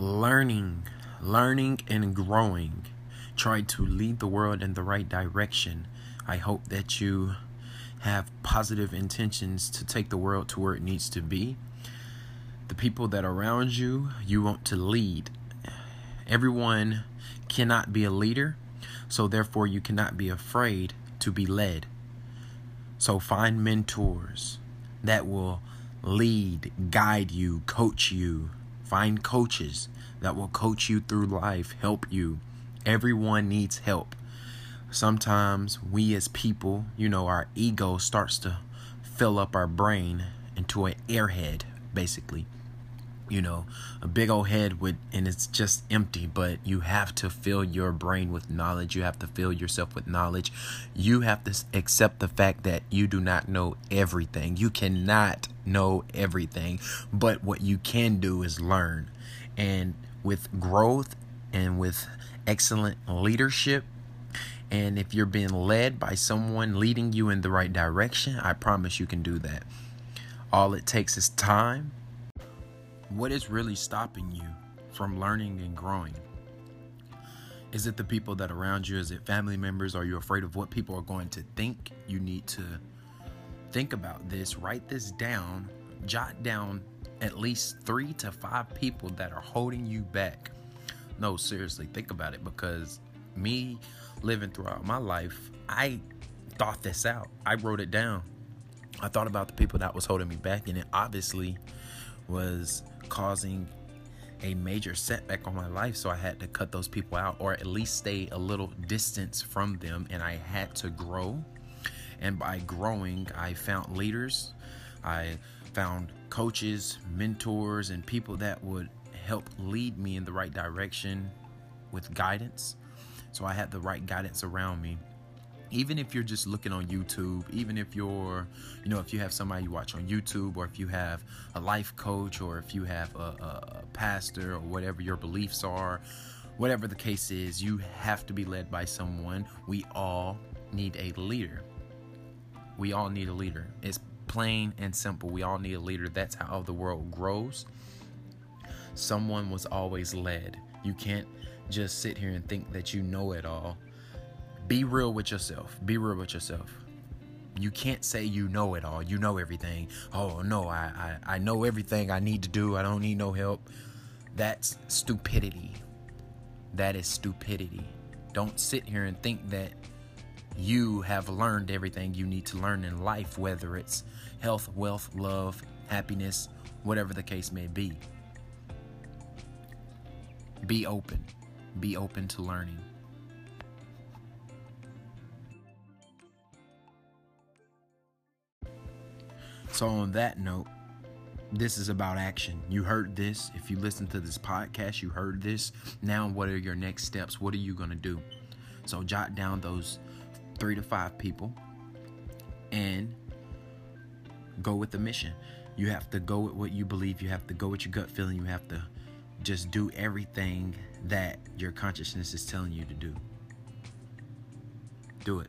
learning, learning and growing. Try to lead the world in the right direction. I hope that you have positive intentions to take the world to where it needs to be. The people that are around you, you want to lead. Everyone cannot be a leader, so therefore you cannot be afraid to be led. So find mentors that will lead, guide you, coach you. Find coaches that will coach you through life, help you. Everyone needs help. Sometimes we as people, you know, our ego starts to fill up our brain into an airhead, basically you know, a big old head with and it's just empty, but you have to fill your brain with knowledge. You have to fill yourself with knowledge. You have to accept the fact that you do not know everything. You cannot know everything, but what you can do is learn. And with growth and with excellent leadership, and if you're being led by someone leading you in the right direction, I promise you can do that. All it takes is time what is really stopping you from learning and growing? Is it the people that around you? Is it family members? Are you afraid of what people are going to think? You need to think about this, write this down, jot down at least three to five people that are holding you back. No, seriously, think about it because me living throughout my life, I thought this out. I wrote it down. I thought about the people that was holding me back, and it obviously was causing a major setback on my life so i had to cut those people out or at least stay a little distance from them and i had to grow. And by growing i found leaders. I found coaches mentors and people that would help lead me in the right direction with guidance. So i had the right guidance around me even if you're just looking on YouTube, even if you're, you know, if you have somebody you watch on YouTube, or if you have a life coach, or if you have a, a, pastor, or whatever your beliefs are, whatever the case is, you have to be led by someone. We all need a leader. We all need a leader. It's plain and simple. We all need a leader. That's how the world grows. Someone was always led. You can't just sit here and think that you know it all be real with yourself. Be real with yourself. You can't say you know it all. You know everything. Oh no, I, I, I know everything I need to do. I don't need no help. That's stupidity. That is stupidity. Don't sit here and think that you have learned everything you need to learn in life, whether it's health, wealth, love, happiness, whatever the case may be. Be open. Be open to learning. So, on that note, this is about action. You heard this. If you listen to this podcast, you heard this. Now, what are your next steps? What are you going to do? So, jot down those three to five people and go with the mission. You have to go with what you believe. You have to go with your gut feeling. You have to just do everything that your consciousness is telling you to do. Do it.